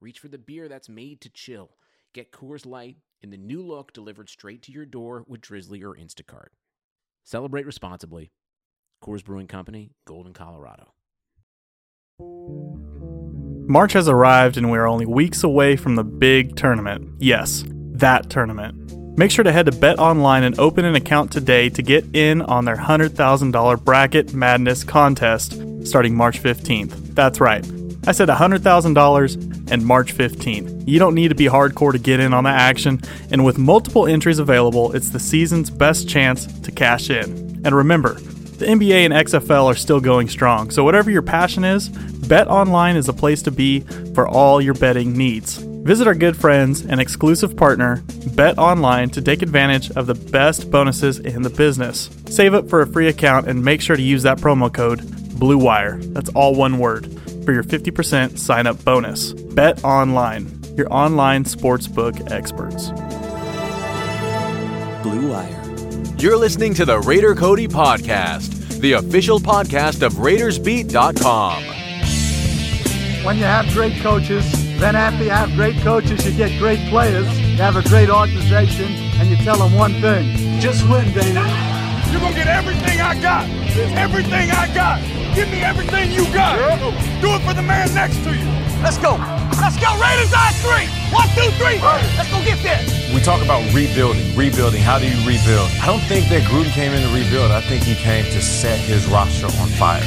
reach for the beer that's made to chill. Get Coors Light in the new look delivered straight to your door with Drizly or Instacart. Celebrate responsibly. Coors Brewing Company, Golden, Colorado. March has arrived and we are only weeks away from the big tournament. Yes, that tournament. Make sure to head to Bet Online and open an account today to get in on their $100,000 Bracket Madness contest starting March 15th. That's right. I said $100,000 and March 15th. You don't need to be hardcore to get in on the action, and with multiple entries available, it's the season's best chance to cash in. And remember, the NBA and XFL are still going strong, so whatever your passion is, Bet Online is a place to be for all your betting needs. Visit our good friends and exclusive partner, Bet Online, to take advantage of the best bonuses in the business. Save up for a free account and make sure to use that promo code BLUEWIRE. That's all one word for your 50% sign up bonus. Bet Online, your online sportsbook experts. Blue Wire. You're listening to the Raider Cody Podcast, the official podcast of RaidersBeat.com. When you have great coaches, then after you have great coaches, you get great players, you have a great organization, and you tell them one thing just win, baby. You're gonna get everything I got. Everything I got. Give me everything you got. Do it for the man next to you. Let's go. Let's go. Raiders on three. One, two, three. Let's go get there. We talk about rebuilding, rebuilding. How do you rebuild? I don't think that Gruden came in to rebuild. I think he came to set his roster on fire.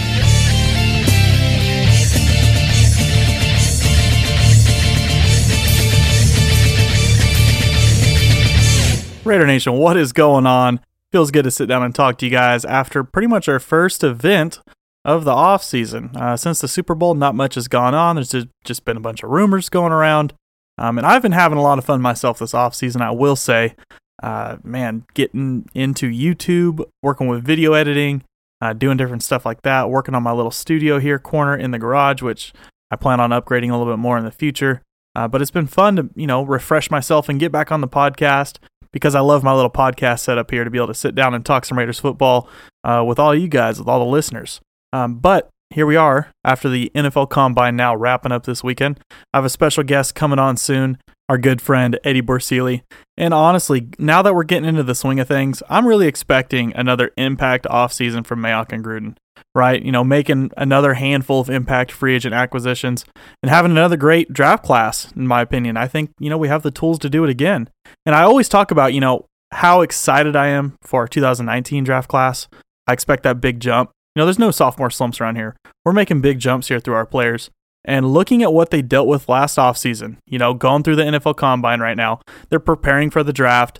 Raider Nation, what is going on? Feels good to sit down and talk to you guys after pretty much our first event of the off season. Uh, since the Super Bowl, not much has gone on. There's just been a bunch of rumors going around, um, and I've been having a lot of fun myself this off season. I will say, uh, man, getting into YouTube, working with video editing, uh, doing different stuff like that, working on my little studio here, corner in the garage, which I plan on upgrading a little bit more in the future. Uh, but it's been fun to you know refresh myself and get back on the podcast because I love my little podcast setup here to be able to sit down and talk some Raiders football uh, with all you guys, with all the listeners. Um, but here we are after the NFL Combine now wrapping up this weekend. I have a special guest coming on soon, our good friend Eddie Borsili. And honestly, now that we're getting into the swing of things, I'm really expecting another impact offseason from Mayock and Gruden, right? You know, making another handful of impact free agent acquisitions and having another great draft class, in my opinion. I think, you know, we have the tools to do it again. And I always talk about, you know, how excited I am for our 2019 draft class. I expect that big jump. You know, there's no sophomore slumps around here. We're making big jumps here through our players. And looking at what they dealt with last offseason, you know, going through the NFL combine right now, they're preparing for the draft.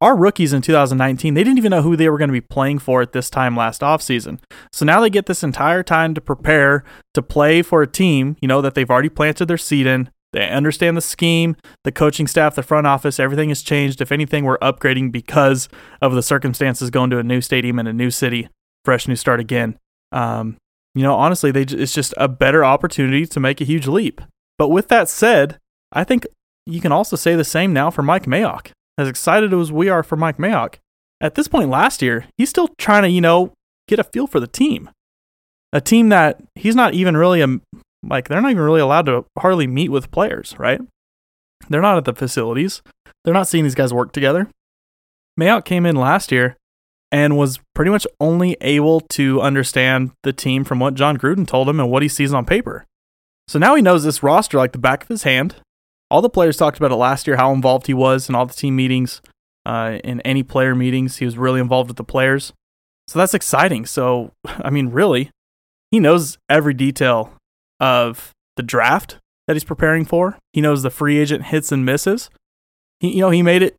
Our rookies in 2019, they didn't even know who they were going to be playing for at this time last offseason. So now they get this entire time to prepare to play for a team, you know, that they've already planted their seed in. They understand the scheme, the coaching staff, the front office, everything has changed. If anything, we're upgrading because of the circumstances going to a new stadium in a new city fresh new start again. Um, you know, honestly, they it's just a better opportunity to make a huge leap. But with that said, I think you can also say the same now for Mike Mayock. As excited as we are for Mike Mayock, at this point last year, he's still trying to, you know, get a feel for the team. A team that he's not even really a like they're not even really allowed to hardly meet with players, right? They're not at the facilities. They're not seeing these guys work together. Mayock came in last year and was pretty much only able to understand the team from what Jon Gruden told him and what he sees on paper. So now he knows this roster like the back of his hand. All the players talked about it last year, how involved he was in all the team meetings, uh, in any player meetings. He was really involved with the players. So that's exciting. So, I mean, really, he knows every detail of the draft that he's preparing for. He knows the free agent hits and misses. He, you know, he made it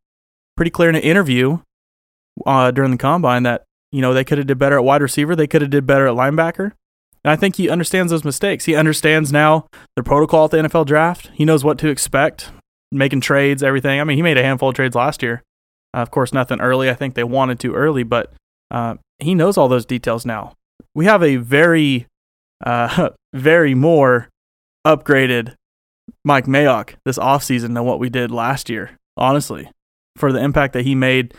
pretty clear in an interview uh, during the combine that you know they could have did better at wide receiver, they could have did better at linebacker. And I think he understands those mistakes. He understands now the protocol at the NFL draft. He knows what to expect, making trades, everything. I mean, he made a handful of trades last year. Uh, of course, nothing early. I think they wanted to early, but uh, he knows all those details now. We have a very, uh, very more upgraded Mike Mayock this offseason than what we did last year, honestly, for the impact that he made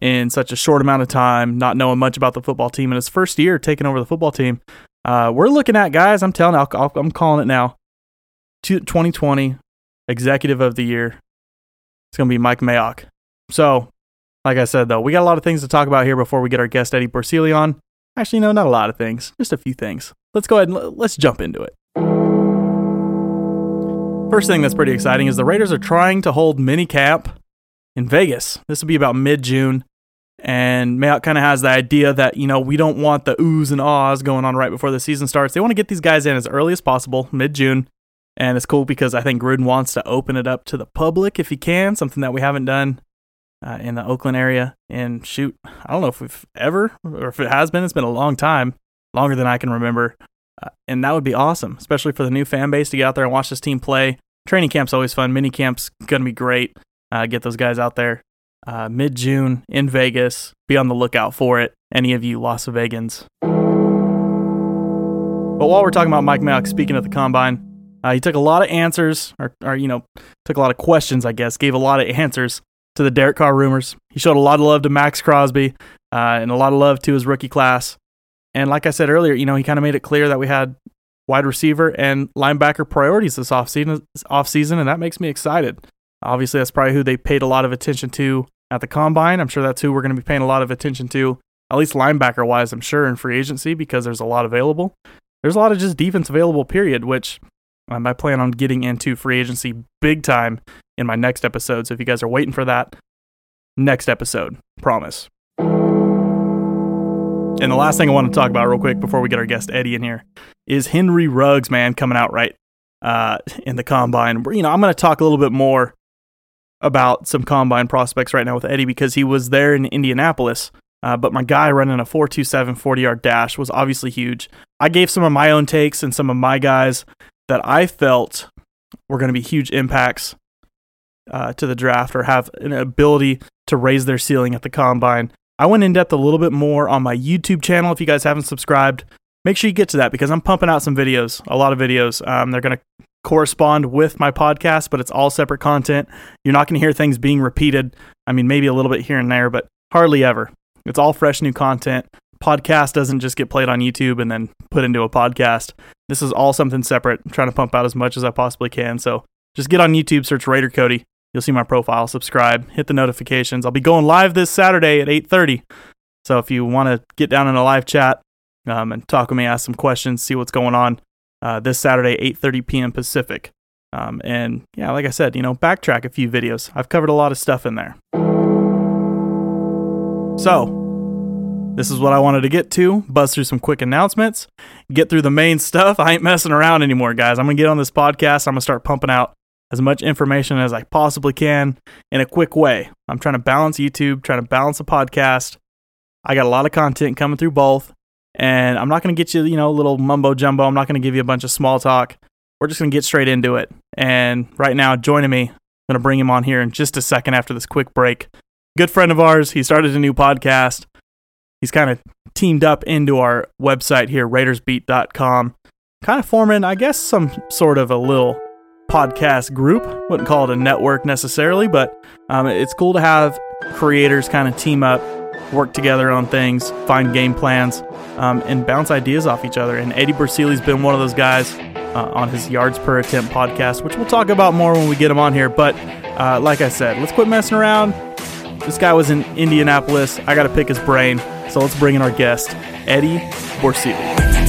in such a short amount of time, not knowing much about the football team in his first year taking over the football team. Uh, we're looking at guys. I'm telling. you, I'm calling it now. 2020 Executive of the Year. It's gonna be Mike Mayock. So, like I said, though, we got a lot of things to talk about here before we get our guest Eddie Borsili on. Actually, no, not a lot of things, just a few things. Let's go ahead and let's jump into it. First thing that's pretty exciting is the Raiders are trying to hold mini camp in Vegas. This will be about mid June. And Mayock kind of has the idea that, you know, we don't want the oohs and ahs going on right before the season starts. They want to get these guys in as early as possible, mid June. And it's cool because I think Gruden wants to open it up to the public if he can, something that we haven't done uh, in the Oakland area. And shoot, I don't know if we've ever, or if it has been, it's been a long time, longer than I can remember. Uh, and that would be awesome, especially for the new fan base to get out there and watch this team play. Training camp's always fun. Mini camp's going to be great. Uh, get those guys out there uh, mid June in Vegas. Be on the lookout for it, any of you Las Vegans. But while we're talking about Mike Mayock speaking at the combine, uh, he took a lot of answers, or, or, you know, took a lot of questions, I guess, gave a lot of answers to the Derek Carr rumors. He showed a lot of love to Maxx Crosby uh, and a lot of love to his rookie class. And like I said earlier, you know, he kind of made it clear that we had wide receiver and linebacker priorities this offseason, offseason, and that makes me excited. Obviously, that's probably who they paid a lot of attention to at the combine. I'm sure that's who we're going to be paying a lot of attention to, at least linebacker wise, I'm sure, in free agency because there's a lot available. There's a lot of just defense available, period, which um, I plan on getting into free agency big time in my next episode. So if you guys are waiting for that, next episode, promise. And the last thing I want to talk about real quick before we get our guest Eddie in here is Henry Ruggs, man, coming out right uh, in the combine. You know, I'm going to talk a little bit more about some combine prospects right now with Eddie because he was there in Indianapolis. Uh, but my guy running a 427 40 yard dash was obviously huge. I gave some of my own takes and some of my guys that I felt were going to be huge impacts uh, to the draft or have an ability to raise their ceiling at the combine. I went in depth a little bit more on my YouTube channel. If you guys haven't subscribed, make sure you get to that because I'm pumping out some videos, a lot of videos. Um, they're going to correspond with my podcast, but it's all separate content. You're not going to hear things being repeated. I mean, maybe a little bit here and there, but hardly ever. It's all fresh new content. Podcast doesn't just get played on YouTube and then put into a podcast. This is all something separate. I'm trying to pump out as much as I possibly can. So just get on YouTube, search Raider Cody. You'll see my profile. Subscribe, hit the notifications. I'll be going live this Saturday at 8:30. So if you want to get down in a live chat um, and talk with me, ask some questions, see what's going on, uh, this Saturday, 8:30 p.m. Pacific. Um, and yeah, like I said, you know, backtrack a few videos. I've covered a lot of stuff in there. So, this is what I wanted to get to. Buzz through some quick announcements, get through the main stuff. I ain't messing around anymore, guys. I'm gonna get on this podcast. I'm gonna start pumping out as much information as I possibly can in a quick way. I'm trying to balance YouTube, trying to balance a podcast. I got a lot of content coming through both. And I'm not going to get you, you know, a little mumbo jumbo. I'm not going to give you a bunch of small talk. We're just going to get straight into it. And right now, joining me, I'm going to bring him on here in just a second after this quick break. Good friend of ours. He started a new podcast. He's kind of teamed up into our website here, RaidersBeat.com, kind of forming, I guess, some sort of a little podcast group. Wouldn't call it a network necessarily, but um, it's cool to have creators kind of team up work together on things, find game plans, um, and bounce ideas off each other. And Eddie Borsili's been one of those guys uh, on his yards per attempt podcast, which we'll talk about more when we get him on here. But uh, like I said, let's quit messing around. This guy was in Indianapolis. I got to pick his brain. So let's bring in our guest, Eddie Borsili.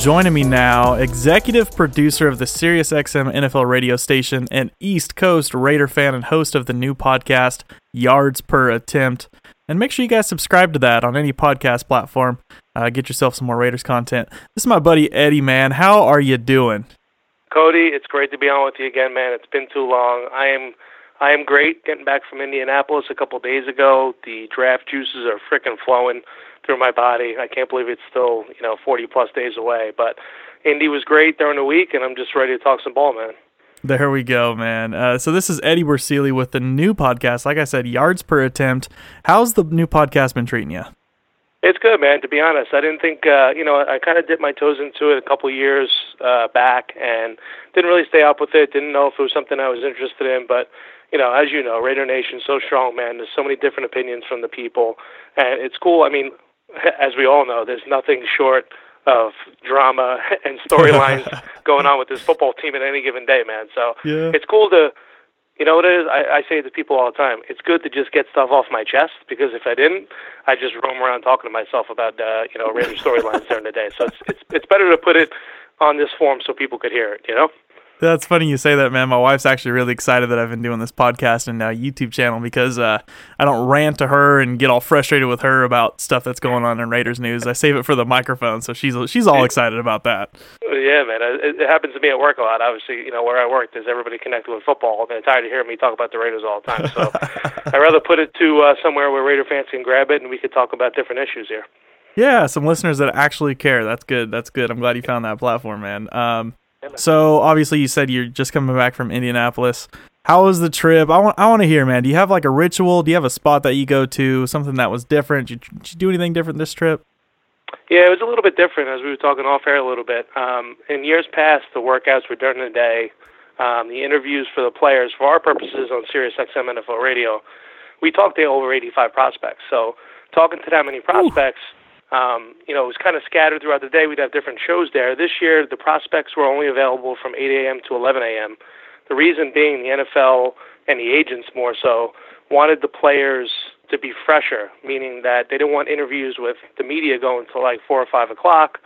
Joining me now, executive producer of the SiriusXM NFL radio station and East Coast Raider fan and host of the new podcast, Yards Per Attempt. And make sure you guys subscribe to that on any podcast platform. Uh, get yourself some more Raiders content. This is my buddy Eddie, man. How are you doing? Cody, it's great to be on with you again, man. It's been too long. I am I am great getting back from Indianapolis a couple days ago. The draft juices are freaking flowing through my body. I can't believe it's still, you know, 40 plus days away. But Indy was great during the week, and I'm just ready to talk some ball, man. There we go, man. Uh, so this is Eddie Bersili with the new podcast. Like I said, yards per attempt. How's the new podcast been treating you? It's good, man. To be honest, I didn't think, uh, you know, I kind of dipped my toes into it a couple years uh, back, and didn't really stay up with it. Didn't know if it was something I was interested in, but you know, as you know, Raider Nation's so strong, man. There's so many different opinions from the people, and it's cool. I mean, as we all know, there's nothing short of drama and storylines going on with this football team at any given day, man. So yeah. it's cool to, you know what it is? I, I say to people all the time, it's good to just get stuff off my chest because if I didn't, I'd just roam around talking to myself about, uh, you know, random storylines during the day. So it's, it's, it's better to put it on this form so people could hear it, you know? That's funny you say that, man. My wife's actually really excited that I've been doing this podcast and now YouTube channel because uh, I don't rant to her and get all frustrated with her about stuff that's going on in Raiders news. I save it for the microphone, so she's she's all excited about that. Yeah, man. It, it happens to me at work a lot. Obviously, you know where I work, there's everybody connected with football. They're tired of hearing me talk about the Raiders all the time. So I'd rather put it to uh, somewhere where Raider fans can grab it and we could talk about different issues here. Yeah, some listeners that actually care. That's good. That's good. I'm glad you found that platform, man. Um, so obviously, you said you're just coming back from Indianapolis. How was the trip? I want I want to hear, man. Do you have like a ritual? Do you have a spot that you go to? Something that was different? Did you, did you do anything different this trip? Yeah, it was a little bit different as we were talking off air a little bit. Um, in years past, the workouts were during the day. Um, the interviews for the players, for our purposes on Sirius XM NFL Radio, we talked to over 85 prospects. So talking to that many prospects. Ooh um, you know, it was kind of scattered throughout the day. We'd have different shows there. This year, the prospects were only available from 8 a.m. to 11 a.m. The reason being the NFL and the agents more so wanted the players to be fresher, meaning that they didn't want interviews with the media going till like 4 or 5 o'clock,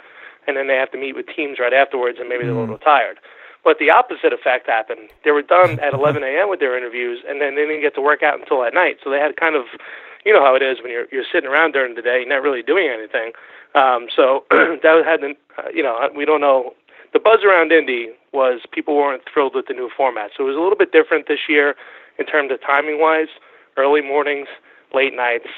and then they have to meet with teams right afterwards, and maybe they're a little mm. tired. But the opposite effect happened. They were done at 11 a.m. with their interviews, and then they didn't get to work out until at night. So they had kind of you know how it is when you're you're sitting around during the day, not really doing anything. Um, so that had, uh, you know, we don't know. The buzz around Indy was people weren't thrilled with the new format, so it was a little bit different this year in terms of timing wise. Early mornings, late nights.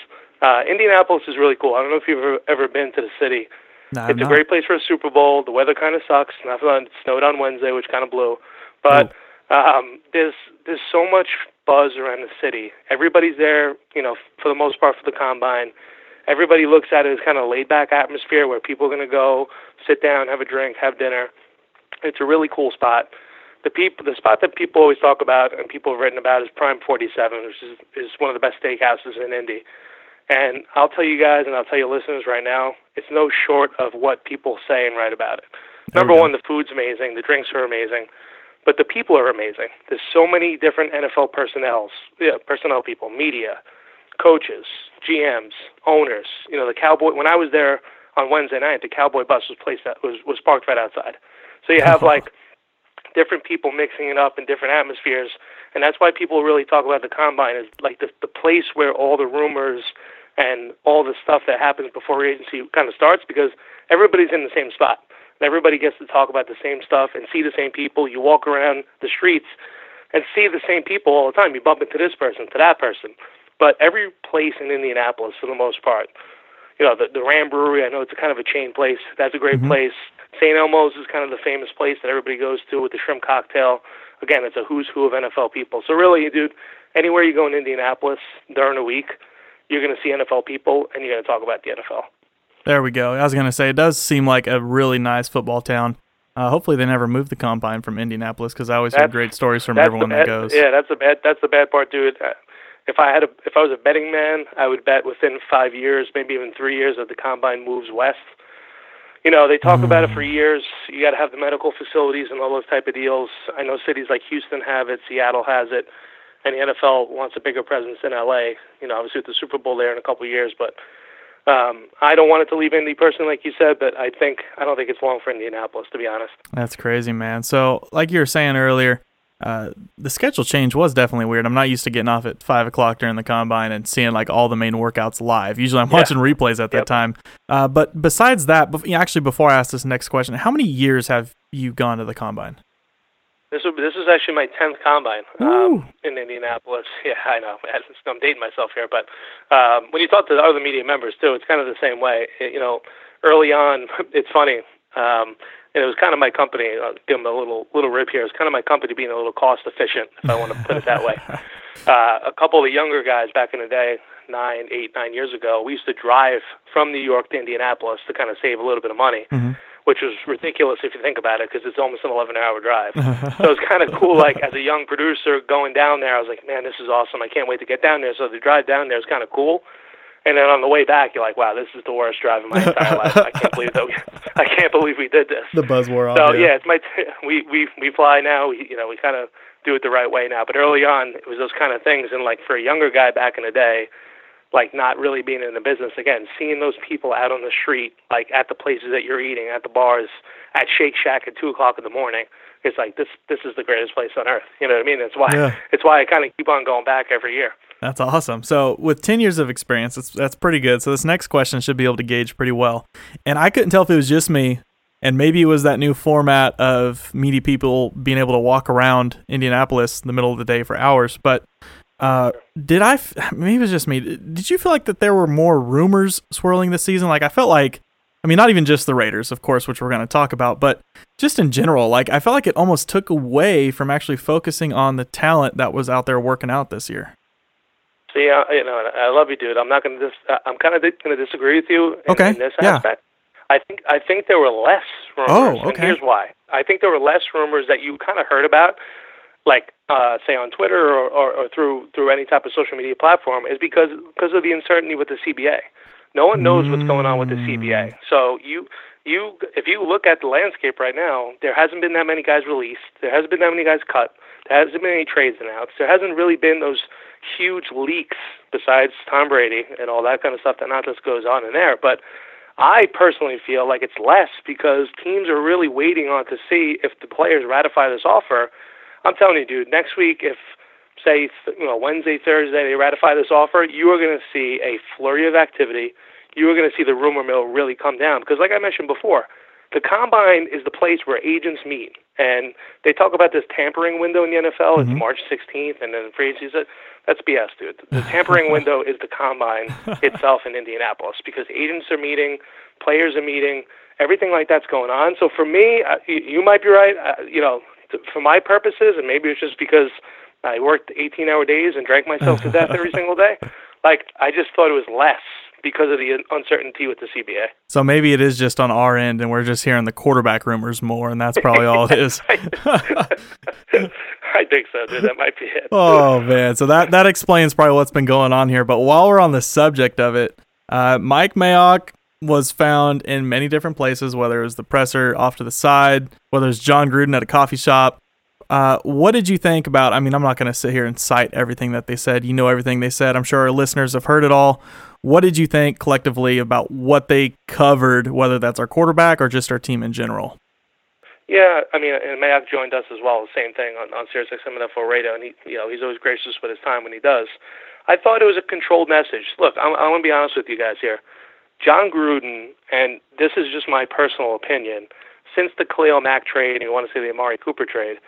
Uh, Indianapolis is really cool. I don't know if you've ever, ever been to the city. No, it's a great place for a Super Bowl. The weather kind of sucks. Not fun. It snowed on Wednesday, which kind of blew. But um, there's there's so much buzz around the city. Everybody's there, you know, for the most part for the combine. Everybody looks at it as kind of a laid back atmosphere where people are going to go sit down, have a drink, have dinner. It's a really cool spot. The people, the spot that people always talk about and people have written about is Prime 47, which is is one of the best steakhouses in Indy. And I'll tell you guys, and I'll tell you listeners right now, it's no short of what people say and write about it. Number one, the food's amazing, the drinks are amazing. But the people are amazing. There's so many different NFL personnel, yeah, personnel people, media, coaches, GMs, owners. You know, the Cowboy. When I was there on Wednesday night, the Cowboy bus was placed that was was parked right outside. So you have like different people mixing it up in different atmospheres, and that's why people really talk about the combine is like the the place where all the rumors and all the stuff that happens before agency kind of starts because everybody's in the same spot and everybody gets to talk about the same stuff and see the same people. You walk around the streets and see the same people all the time. You bump into this person, to that person. But every place in Indianapolis, for the most part, you know, the, the Ram Brewery, I know it's a kind of a chain place. That's a great mm-hmm. place. St. Elmo's is kind of the famous place that everybody goes to with the shrimp cocktail. Again, it's a who's who of NFL people. So really, dude, anywhere you go in Indianapolis during the week, you're going to see NFL people and you're going to talk about the NFL. There we go. I was gonna say it does seem like a really nice football town. Uh, hopefully, they never move the combine from Indianapolis because I always hear great stories from everyone bad, that goes. Yeah, that's the bad. That's the bad part, dude. Uh, if I had a, if I was a betting man, I would bet within five years, maybe even three years, that the combine moves west. You know, they talk mm. about it for mm. years. You got to have the medical facilities and all those type of deals. I know cities like Houston have it, Seattle has it, and the NFL wants a bigger presence in LA. You know, obviously with the Super Bowl there in a couple of years, but Um, I don't want it to leave Indy personally, like you said, but I think I don't think it's long for Indianapolis, to be honest. That's crazy, man. So, like you were saying earlier, uh, the schedule change was definitely weird. I'm not used to getting off at five o'clock during the combine and seeing like all the main workouts live. Usually, I'm Yeah. watching replays at that Yep. time. Uh, but besides that, actually, before I ask this next question, how many years have you gone to the combine? This will, this is actually my tenth combine um, in Indianapolis. Yeah, I know. I'm dating myself here, but um, when you talk to the other media members too, it's kind of the same way. It- you know, early on, it's funny. Um, and it was kind of my company. I'll give them a little little rip here. It's kind of my company being a little cost efficient, if I want to put it that way. Uh, a couple of the younger guys back in the day, nine, eight, nine years ago, we used to drive from New York to Indianapolis to kind of save a little bit of money which was ridiculous if you think about it because it's almost an 11 hour drive. so it's kind of cool, like as a young producer going down there, I was like, man, this is awesome. I can't wait to get down there. So the drive down there is kind of cool. And then on the way back, you're like, wow, this is the worst drive in my entire life. I can't believe that. We, I can't believe we did this. The buzz wore off. So yeah, it's my. T- we we we fly now. We, you know, we kind of do it the right way now. But early on, it was those kind of things. And like for a younger guy back in the day, like not really being in the business again, seeing those people out on the street, like at the places that you're eating, at the bars, at Shake Shack at two o'clock in the morning, it's like this. This is the greatest place on earth. You know what I mean? That's why. Yeah. It's why I kind of keep on going back every year. That's awesome. So, with 10 years of experience, that's, that's pretty good. So, this next question should be able to gauge pretty well. And I couldn't tell if it was just me, and maybe it was that new format of meaty people being able to walk around Indianapolis in the middle of the day for hours. But uh, did I, f- maybe it was just me, did you feel like that there were more rumors swirling this season? Like, I felt like, I mean, not even just the Raiders, of course, which we're going to talk about, but just in general, like, I felt like it almost took away from actually focusing on the talent that was out there working out this year. See, uh, you know, I love you, dude. I'm not going to. Dis- I'm kind of di- going to disagree with you in, Okay, in this yeah. aspect. I think I think there were less rumors. Oh, And here's why. I think there were less rumors that you kind of heard about, like uh, say on Twitter or, or, or through through any type of social media platform, is because because of the uncertainty with the CBA. No one knows what's going on with the CBA. So you you if you look at the landscape right now, there hasn't been that many guys released. There hasn't been that many guys cut. There hasn't been any trades announced. There hasn't really been those huge leaks besides Tom Brady and all that kind of stuff that not just goes on in there. But I personally feel like it's less because teams are really waiting on to see if the players ratify this offer. I'm telling you, dude, next week if say you know Wednesday, Thursday they ratify this offer, you are going to see a flurry of activity. You are going to see the rumor mill really come down because, like I mentioned before, the combine is the place where agents meet, and they talk about this tampering window in the NFL. It's mm-hmm. March 16th, and then free agency. That's BS, dude. The tampering window is the combine itself in Indianapolis because agents are meeting, players are meeting, everything like that's going on. So for me, you, might be right. You know, for my purposes, and maybe it's just because I worked 18-hour days and drank myself to death every single day. Like I just thought it was less because of the uncertainty with the CBA. So maybe it is just on our end, and we're just hearing the quarterback rumors more, and that's probably all it is. I think so, dude. That might be it. oh man, so that that explains probably what's been going on here. But while we're on the subject of it, uh, Mike Mayock was found in many different places, whether it was the presser off to the side, whether it's Jon Gruden at a coffee shop. Uh, what did you think about? I mean, I'm not going to sit here and cite everything that they said. You know everything they said. I'm sure our listeners have heard it all. What did you think collectively about what they covered, whether that's our quarterback or just our team in general? Yeah, I mean, and Mayock joined us as well. The same thing on on Sirius XM and NFL Radio, and he, you know, he's always gracious with his time when he does. I thought it was a controlled message. Look, I'm, I'm going to be honest with you guys here. Jon Gruden, and this is just my personal opinion, since the Khalil Mack trade, and you want to say the Amari Cooper trade,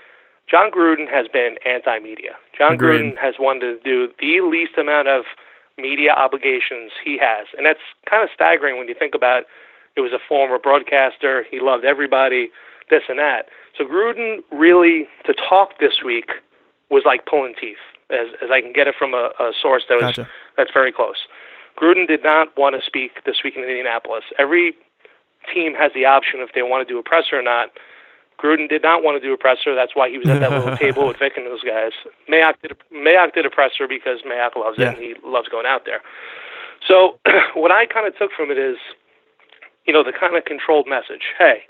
Jon Gruden has been anti-media. Jon Agreed. Gruden has wanted to do the least amount of media obligations he has, and that's kind of staggering when you think about. It was a former broadcaster. He loved everybody, this and that. So Gruden really to talk this week was like pulling teeth, as as I can get it from a, a source that was Gotcha. that's very close. Gruden did not want to speak this week in Indianapolis. Every team has the option if they want to do a presser or not. Gruden did not want to do a presser. That's why he was at that little table with Vic and those guys. Mayock did a, Mayock did a presser because Mayock loves Yeah. it and he loves going out there. So what I kind of took from it is, you know, the kind of controlled message. Hey,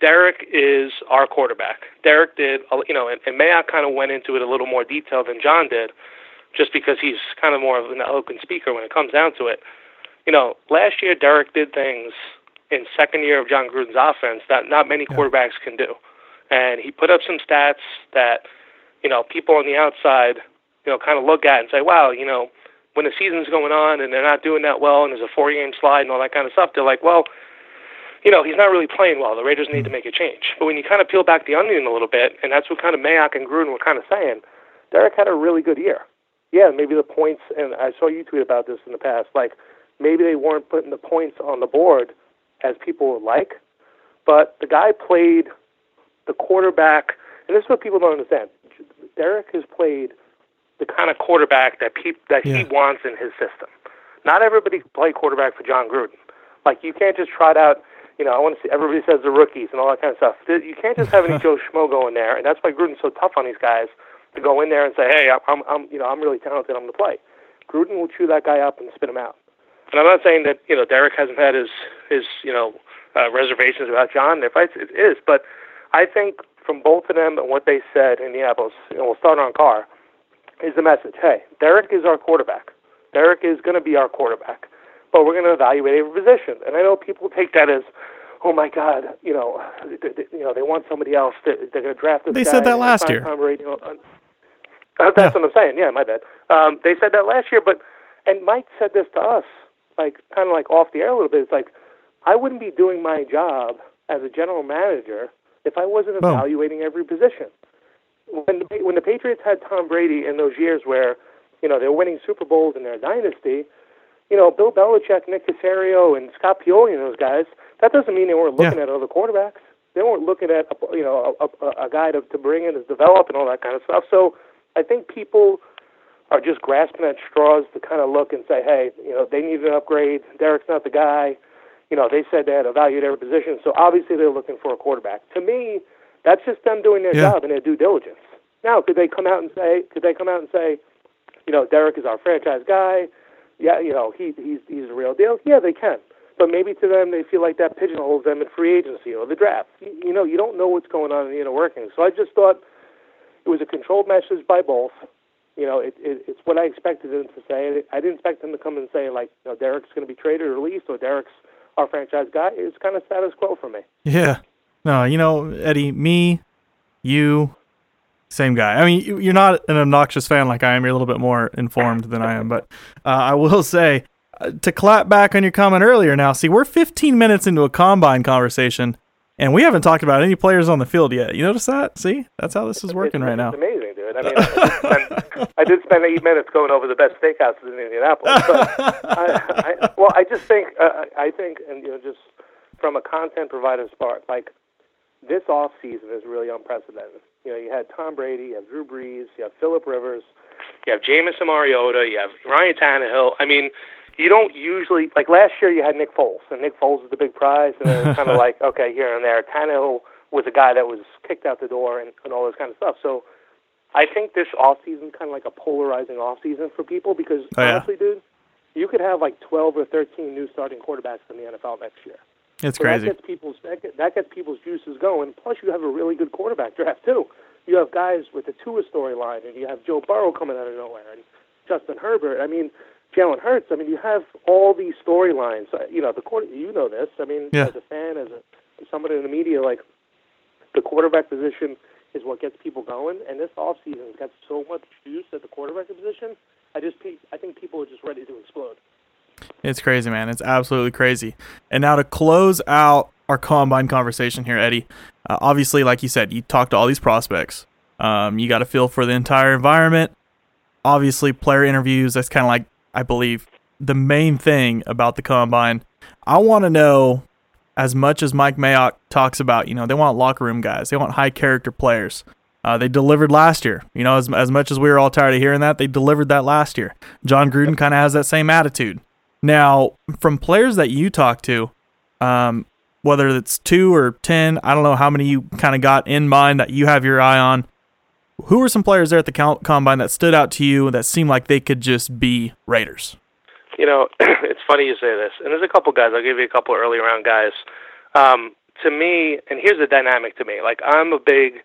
Derek is our quarterback. Derek did, you know, and, and Mayock kind of went into it a little more detail than Jon did, just because he's kind of more of an eloquent speaker when it comes down to it. you know, last year Derek did things in second year of Jon Gruden's offense that not many quarterbacks can do, and he put up some stats that, you know, people on the outside, you know, kind of look at and say, wow, you know, when the season's going on and they're not doing that well and there's a four game slide and all that kind of stuff, they're like, well, you know, he's not really playing well. The Raiders need to make a change. But when you kind of peel back the onion a little bit, and that's what kind of Mayock and Gruden were kind of saying, Derek had a really good year. Yeah, maybe the points, and I saw you tweet about this in the past, like maybe they weren't putting the points on the board as people would like, but the guy played the quarterback, and this is what people don't understand. Derek has played the kind of quarterback that peop- that Yeah. he wants in his system. Not everybody can play quarterback for Jon Gruden. Like you can't just trot out, you know, I want to see everybody says the rookies and all that kind of stuff. You can't just have any Joe Schmo go in there, and that's why Gruden's so tough on these guys to go in there and say, hey, I'm, I'm, I'm you know, I'm really talented. I'm going to play. Gruden will chew that guy up and spit him out. And I'm not saying that you know Derek hasn't had his his you know uh, reservations about Jon. Their fights it is, but I think from both of them and what they said in Indianapolis, and we'll start on Carr, is the message. Hey, Derek is our quarterback. Derek is going to be our quarterback, but we're going to evaluate every position. And I know people take that as, oh my God, you know, they, they, you know, they want somebody else. To, they're going to draft this They guy said that last year. Tom Brady. You know, uh, that's what I'm saying. Yeah, my bad. Um, they said that last year, but and Mike said this to us, like kind of like off the air a little bit. It's like I wouldn't be doing my job as a general manager if I wasn't evaluating every position. When the, when the Patriots had Tom Brady in those years where you know they were winning Super Bowls in their dynasty, you know Bill Belichick, Nick Caserio, and Scott Pioli and those guys. That doesn't mean they weren't looking Yeah. at other quarterbacks. They weren't looking at you know a, a, a guy to, to bring in to develop and all that kind of stuff. So I think people are just grasping at straws to kind of look and say, hey, you know, they need an upgrade. Derek's not the guy. You know, they said they had evaluated every position, so obviously they're looking for a quarterback. To me, that's just them doing their Yeah. job and their due diligence. Now, could they come out and say, could they come out and say, you know, Derek is our franchise guy? Yeah, you know, he he's he's a real deal. Yeah, they can. But maybe to them, they feel like that pigeonholes them in free agency or the draft. You, you know, you don't know what's going on in the inner workings. So I just thought it was a controlled message by both. You know, it, it, it's what I expected them to say. I didn't expect them to come and say like, you know, Derek's going to be traded or released, or Derek's our franchise guy. It's kind of status quo for me. Yeah. No, you know, Eddie, me, you, same guy. I mean, you- you're not an obnoxious fan like I am. You're a little bit more informed than I am. But uh, I will say, uh, to clap back on your comment earlier now, see, we're 15 minutes into a combine conversation, and we haven't talked about any players on the field yet. You notice that? See? That's how this is working it's, right now. Amazing, dude. I mean, I did, spend, I did spend eight minutes going over the best steakhouses in Indianapolis. But I, I, well, I just think, uh, I think, and you know, just from a content provider's part, like this off season is really unprecedented. You know, you had Tom Brady, you have Drew Brees, you have Philip Rivers, you have Jameson Mariota, you have Ryan Tannehill. I mean, you don't usually like last year you had Nick Foles, and Nick Foles was the big prize, and it's kind of like okay here and there. Tannehill was a guy that was kicked out the door and, and all this kind of stuff. So I think this off season kind of like a polarizing off season for people because Oh, yeah. honestly, dude, you could have like 12 or 13 new starting quarterbacks in the NFL next year. It's So crazy. That gets people's that, get, that gets people's juices going. Plus, you have a really good quarterback draft too. You have guys with the Tua storyline, and you have Joe Burrow coming out of nowhere, and Justin Herbert. I mean, Jalen Hurts. I mean, you have all these storylines. Uh, You know, the quarter. You know this. I mean, Yeah. as a fan, as a as somebody in the media, like the quarterback position is what gets people going. And this off season's got so much juice at the quarterback position. I just I think people are just ready to explode. It's crazy, man. It's absolutely crazy. And now to close out our combine conversation here, Eddie. Uh, obviously, like you said, you talked to all these prospects. Um, you got a feel for the entire environment. Obviously, player interviews. That's kind of like I believe the main thing about the combine. I want to know as much as Mike Mayock talks about. You know, they want locker room guys. They want high character players. Uh, they delivered last year. You know, as, as much as we were all tired of hearing that, they delivered that last year. Jon Gruden kind of has that same attitude. Now, from players that you talk to, um, whether it's two or ten, I don't know how many you kind of got in mind that you have your eye on. Who were some players there at the combine that stood out to you that seemed like they could just be Raiders? You know, it's funny you say this, and there's a couple guys. I'll give you a couple early round guys. Um, to me, and here's the dynamic to me. Like I'm a big,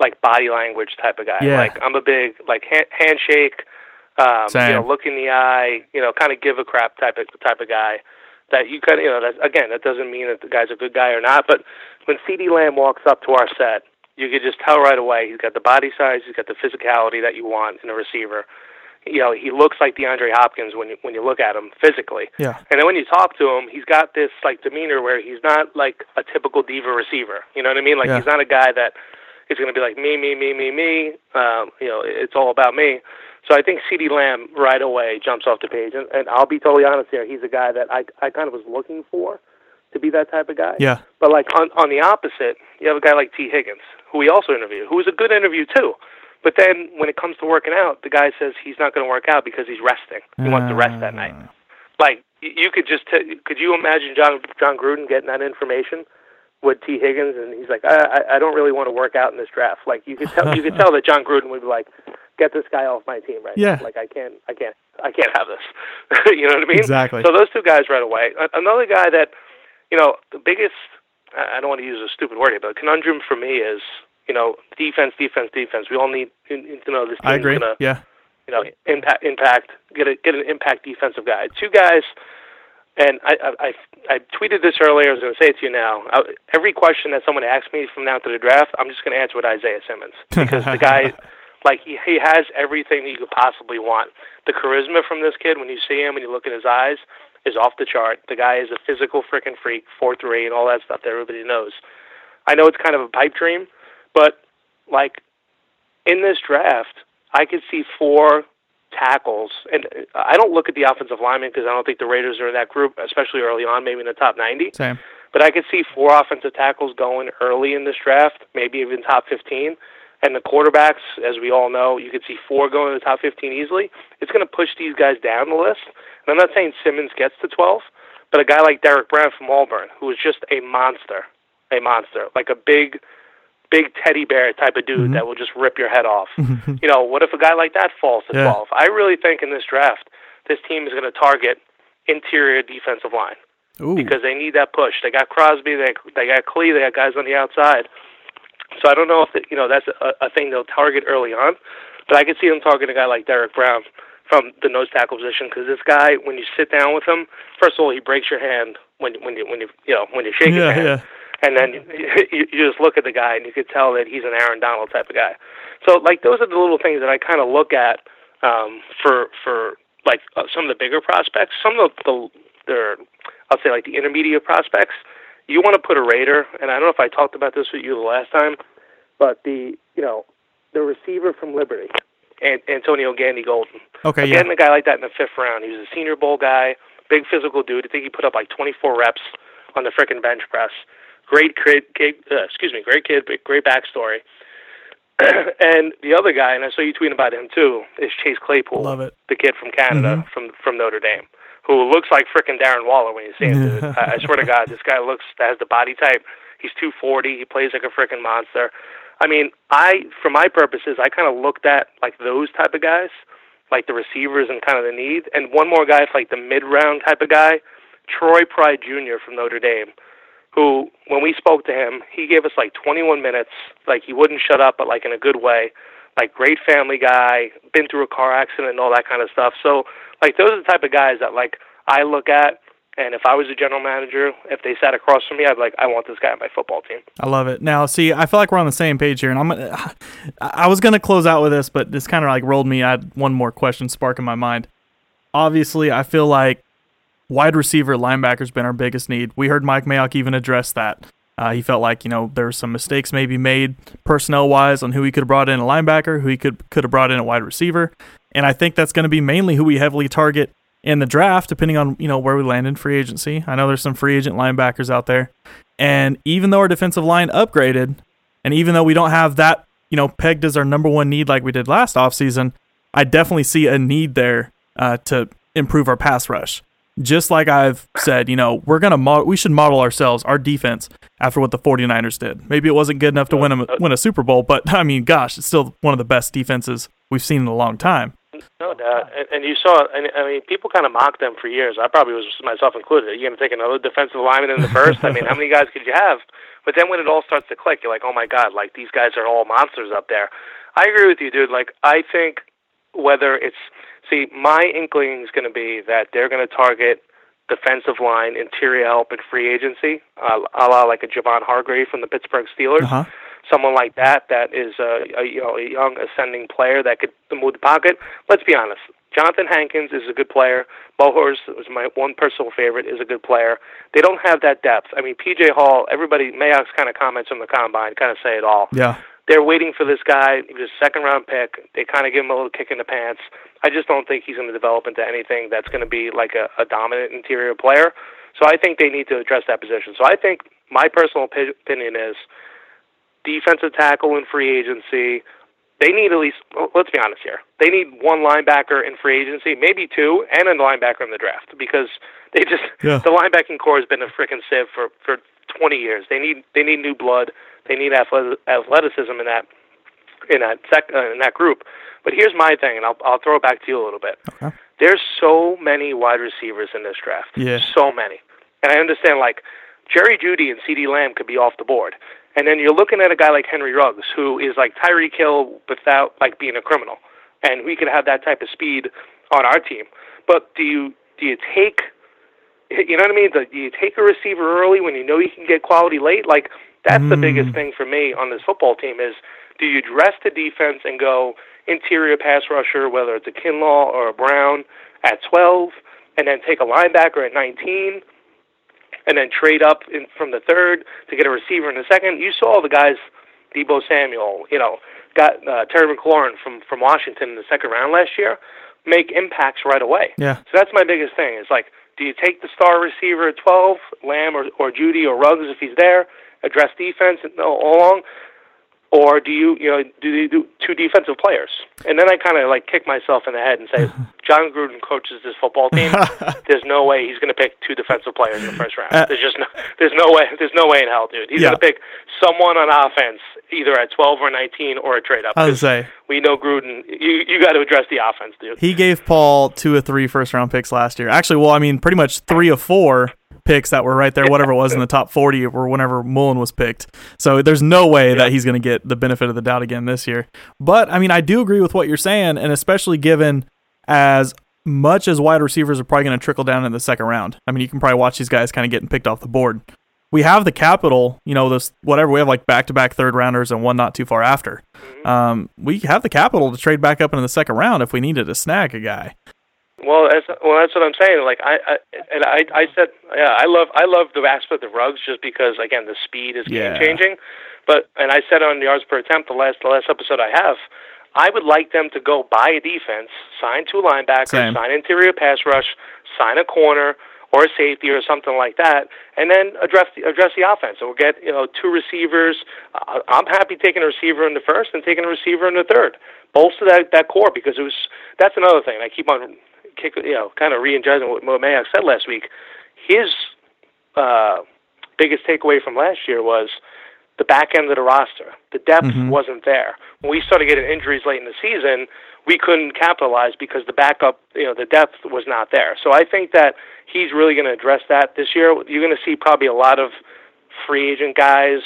like body language type of guy. Yeah. Like I'm a big like hand, handshake. Um, Same. you know, look in the eye, you know, kind of give a crap type of type of guy. That you kind of, you know, that, again, that doesn't mean that the guy's a good guy or not. But when CeeDee Lamb walks up to our set, you could just tell right away he's got the body size, he's got the physicality that you want in a receiver. You know, he looks like DeAndre Hopkins when you when you look at him physically. Yeah. And then when you talk to him, he's got this like demeanor where he's not like a typical diva receiver. You know what I mean? Like Yeah. he's not a guy that is going to be like me, me, me, me, me. Um, you know, it's all about me. So I think CeeDee Lamb right away jumps off the page, and, and I'll be totally honest here. He's a guy that I I kind of was looking for to be that type of guy. Yeah. But like on on the opposite, you have a guy like Tee Higgins, who we also interviewed, who was a good interview too. But then when it comes to working out, the guy says he's not going to work out because he's resting. He wants to rest that night. Ah. Like you could just t- could you imagine Jon Jon Gruden getting that information with Tee Higgins, and he's like, I I, I don't really want to work out in this draft. Like you could tell you could tell that Jon Gruden would be like, get this guy off my team right Yeah. now. Like I can't I can't I can't have this. you know what I mean? Exactly. So those two guys right away. A- Another guy that you know the biggest I don't want to use a stupid word here, but conundrum for me is you know defense, defense, defense. We all need, to know this team's I agree. gonna Yeah. you know, impact, impact, get a get an impact defensive guy. Two guys, and I I, I, I tweeted this earlier. I was going to say it to you now. I, every question that someone asks me from now to the draft, I'm just going to answer with Isaiah Simmons because the guy, like he he has everything that you could possibly want. The charisma from this kid when you see him and you look in his eyes is off the chart. The guy is a physical freaking freak, four three, and all that stuff that everybody knows. I know it's kind of a pipe dream, but like in this draft, I could see four tackles, and uh, I don't look at the offensive linemen because I don't think the Raiders are in that group, especially early on, maybe in the top 90. Same. But I could see four offensive tackles going early in this draft, maybe even top 15. And the quarterbacks, as we all know, you could see four going in the top 15 easily. It's going to push these guys down the list. And I'm not saying Simmons gets to 12, but a guy like Derrick Brown from Auburn, who is just a monster, a monster, like a big, big teddy bear type of dude mm-hmm. that will just rip your head off. you know, what if a guy like that falls to Yeah. 12? I really think in this draft, this team is going to target interior defensive line Ooh. because they need that push. They got Crosby, they they got Clee, they got guys on the outside. So I don't know if it, you know that's a, a thing they'll target early on, but I could see them targeting a guy like Derrick Brown from the nose tackle position because this guy, when you sit down with him, first of all, he breaks your hand when when you when you you know when you shake his hand yeah. and then you, you just look at the guy and you could tell that he's an Aaron Donald type of guy. So like those are the little things that I kind of look at um, for for like uh, some of the bigger prospects. Some of the, the they're I'll say like the intermediate prospects. You want to put a Raider, and I don't know if I talked about this with you the last time, but the you know the receiver from Liberty, An- Antonio Gandy Golden. Okay, yeah. Getting a guy like that in the fifth round. He was a Senior Bowl guy, big physical dude. I think he put up like 24 reps on the frickin' bench press. Great kid, kid uh, excuse me, great kid, but great backstory. and the other guy, and I saw you tweeting about him too, is Chase Claypool, Love it. the kid from Canada, from from Notre Dame, who looks like frickin' Darren Waller when you see him. Dude. I, I swear to God, this guy looks has the body type. He's 240. He plays like a frickin' monster. I mean, I for my purposes, I kind of looked at like those type of guys, like the receivers and kind of the need, and one more guy, it's like the mid round type of guy, Troy Pride Jr. from Notre Dame, who when we spoke to him, he gave us like 21 minutes. Like he wouldn't shut up, but like in a good way. Like great family guy, been through a car accident and all that kind of stuff. So like those are the type of guys that like I look at. And if I was a general manager, if they sat across from me, I'd be like, I want this guy on my football team. I love it. Now, see, I feel like we're on the same page here, and I'm. I was gonna close out with this, but this kind of like rolled me. I had one more question spark in my mind. Obviously, I feel like wide receiver linebacker's been our biggest need. We heard Mike Mayock even address that. Uh, he felt like you know there were some mistakes maybe made personnel wise on who he could have brought in a linebacker, who he could could have brought in a wide receiver, and I think that's going to be mainly who we heavily target in the draft, depending on you know where we land in free agency. I know there's some free agent linebackers out there, and even though our defensive line upgraded, and even though we don't have that you know pegged as our number one need like we did last offseason, I definitely see a need there uh, to improve our pass rush. Just like I've said, you know, we're gonna mo- we should model ourselves, our defense, after what the 49ers did. Maybe it wasn't good enough to win a win a Super Bowl, but I mean, gosh, it's still one of the best defenses we've seen in a long time. No doubt. And, and you saw, and, I mean, people kind of mocked them for years. I probably was myself included. Are you going to take another defensive lineman in the first? I mean, how many guys could you have? But then when it all starts to click, you're like, oh my God, like these guys are all monsters up there. I agree with you, dude. Like, I think whether it's see my inkling is going to be that they're going to target defensive line, interior help, and free agency, uh, a la like a Javon Hargrave from the Pittsburgh Steelers. Uh-huh. Someone like that that is a, a you know a young ascending player that could move the pocket. Let's be honest. Johnathan Hankins is a good player. Mo Hurst was my one personal favorite. Is a good player. They don't have that depth. I mean, PJ Hall. Everybody, Mayock's kind of comments on the combine kind of say it all. Yeah. They're waiting for this guy. He was a second round pick. They kind of give him a little kick in the pants. I just don't think he's going to develop into anything that's going to be like a, a dominant interior player. So I think they need to address that position. So I think my personal opinion is defensive tackle in free agency. They need at least, let's be honest here, they need one linebacker in free agency, maybe two, and a linebacker in the draft because they just, Yeah. the linebacking corps has been a freaking sieve for, for 20 years. They need, they need new blood. They need athlet- athleticism in that, in that, sec, uh, in that group. But here's my thing, and I'll, I'll throw it back to you a little bit. Okay. There's so many wide receivers in this draft. Yeah. So many. And I understand, like, Jerry Jeudy and CeeDee Lamb could be off the board. And then you're looking at a guy like Henry Ruggs, who is like Tyreek Hill without like being a criminal, and we could have that type of speed on our team. But do you do you take, you know what I mean? Do you take a receiver early when you know you can get quality late? Like that's the mm. biggest thing for me on this football team is do you dress the defense and go interior pass rusher, whether it's a Kinlaw or a Brown at 12, and then take a linebacker at 19? And then trade up in, from the third to get a receiver in the second. You saw the guys, Deebo Samuel, you know, got uh, Terry McLaurin from from Washington in the second round last year, make impacts right away. Yeah. So that's my biggest thing. It's like, do you take the star receiver at 12, Lamb or or Jeudy or Ruggs if he's there, address defense and all along, or do you you know do you do two defensive players? And then I kind of like kick myself in the head and say, Jon Gruden coaches this football team. there's no way he's going to pick two defensive players in the first round. Uh, there's just no there's no way there's no way in hell, dude. He's Yeah. going to pick someone on offense either at 12 or 19 or a trade up. I gonna say we know Gruden. You you got to address the offense, dude. he gave Paul two or three first round picks last year. Actually, well, I mean, pretty much three or four picks that were right there, whatever it was in the top 40 or whenever Mullen was picked. So there's no way that he's going to get the benefit of the doubt again this year. But I mean, I do agree with what you're saying, and especially given as much as wide receivers are probably going to trickle down in the second round. I mean, you can probably watch these guys kind of getting picked off the board. We have the capital, you know, this whatever we have like back to back third rounders and one not too far after. Um, we have the capital to trade back up into the second round if we needed to snag a guy. Well, that's well, that's what I'm saying. Like I, I and I, I said, yeah, I love, I love the aspect of Ruggs just because again the speed is Yeah. game changing. But and I said on yards per attempt the last the last episode I have, I would like them to go buy a defense, sign two linebackers, Same. sign interior pass rush, sign a corner or a safety or something like that, and then address the address the offense. Or get you know two receivers. I'm happy taking a receiver in the first and taking a receiver in the third. Bolster that that core because it was that's another thing. I keep on kick you know kind of re-energizing what what Mayock said last week. His uh, biggest takeaway from last year was the back end of the roster. The depth wasn't there. When we started getting injuries late in the season, we couldn't capitalize because the backup, you know, the depth was not there. So I think that he's really going to address that this year. You're going to see probably a lot of free agent guys,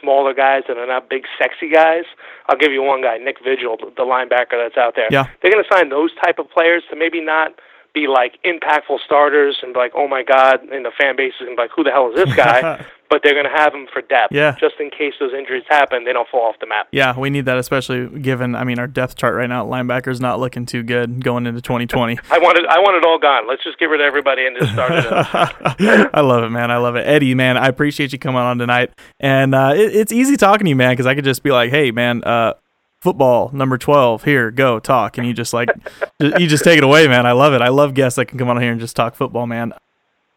smaller guys that are not big, sexy guys. I'll give you one guy, Nick Vigil, the linebacker that's out there. Yeah. They're going to sign those type of players to maybe not be like impactful starters and be like, oh my God, and the fan base is to be like, who the hell is this guy? but they're going to have him for depth, Yeah. just in case those injuries happen, they don't fall off the map. Yeah, we need that, especially given I mean our depth chart right now. Linebacker's not looking too good going into 2020. I want it, I want it all gone. Let's just get rid of everybody and just start it. I love it, man. I love it, Eddie. Man, I appreciate you coming on tonight, and uh, it, it's easy talking to you, man, because I could just be like, "Hey, man, uh, football number 12, here, go talk," and you just like, you just take it away, man. I love it. I love guests that can come on here and just talk football, man.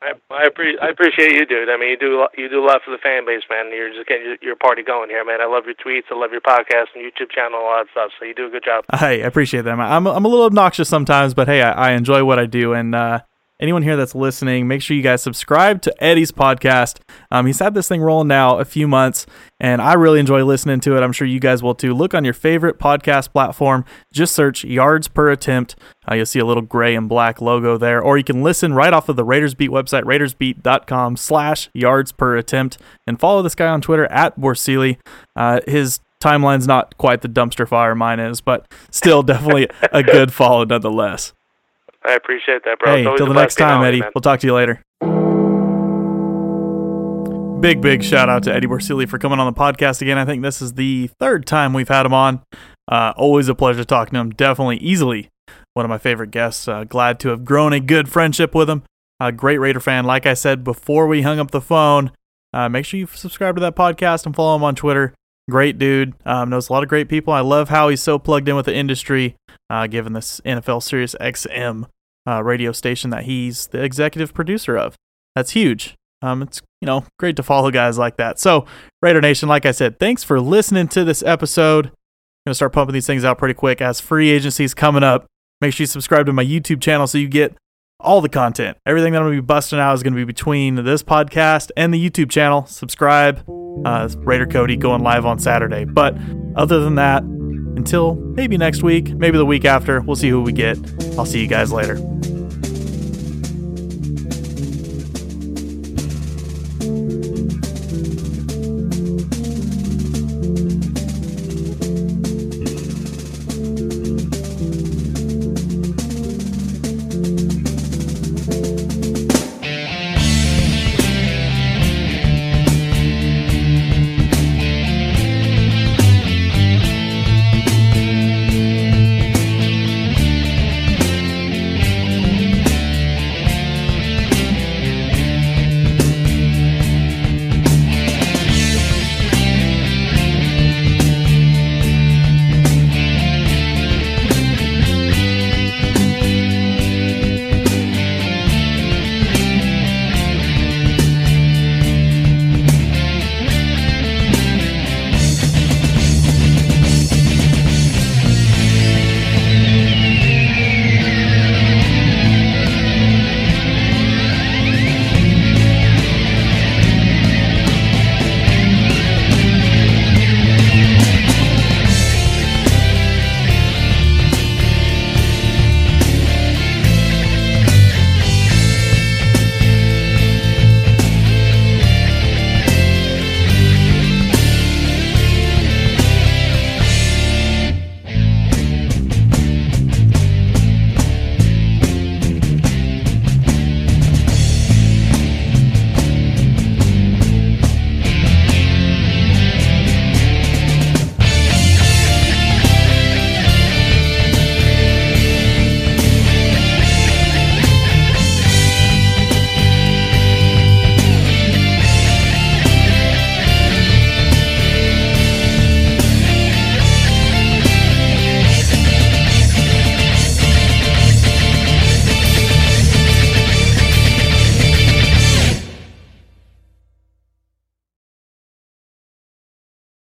I I, appre- I appreciate you, dude. I mean, you do a lot- you do a lot for the fan base, man. You're just getting your, your party going here, man. I love your tweets. I love your podcast and YouTube channel, all that stuff. So you do a good job. Hey, I appreciate that. man. I'm I'm a little obnoxious sometimes, but hey, I, I enjoy what I do. And uh, anyone here that's listening, make sure you guys subscribe to Eddie's podcast. Um, he's had this thing rolling now a few months, and I really enjoy listening to it. I'm sure you guys will too. Look on your favorite podcast platform. Just search yards per attempt. Uh, you'll see a little gray and black logo there, or you can listen right off of the Raiders Beat website, raidersbeat.com slash yards per attempt, and follow this guy on Twitter at Borsili. Uh, his timeline's not quite the dumpster fire mine is, but still definitely a good follow nonetheless. I appreciate that, bro. Hey, till the next time, Eddie. We'll talk to you later. Big, big shout out to Eddie Borsili for coming on the podcast again. I think this is the third time we've had him on. Uh, always a pleasure talking to him. Definitely, easily one of my favorite guests. Uh, glad to have grown a good friendship with him. A great Raider fan. Like I said before we hung up the phone, uh, make sure you subscribe to that podcast and follow him on Twitter. Great dude. Um, knows a lot of great people. I love how he's so plugged in with the industry, uh, given this NFL Sirius XM uh, radio station that he's the executive producer of. That's huge. Um, it's you know great to follow guys like that. So Raider Nation, like I said, thanks for listening to this episode. I'm gonna start pumping these things out pretty quick as free agencies coming up. Make sure you subscribe to my YouTube channel so you get all the content. Everything that I'm gonna be busting out is gonna be between this podcast and the YouTube channel. Subscribe. Uh, Raider Cody going live on Saturday. But other than that, until maybe next week, maybe the week after, we'll see who we get. I'll see you guys later.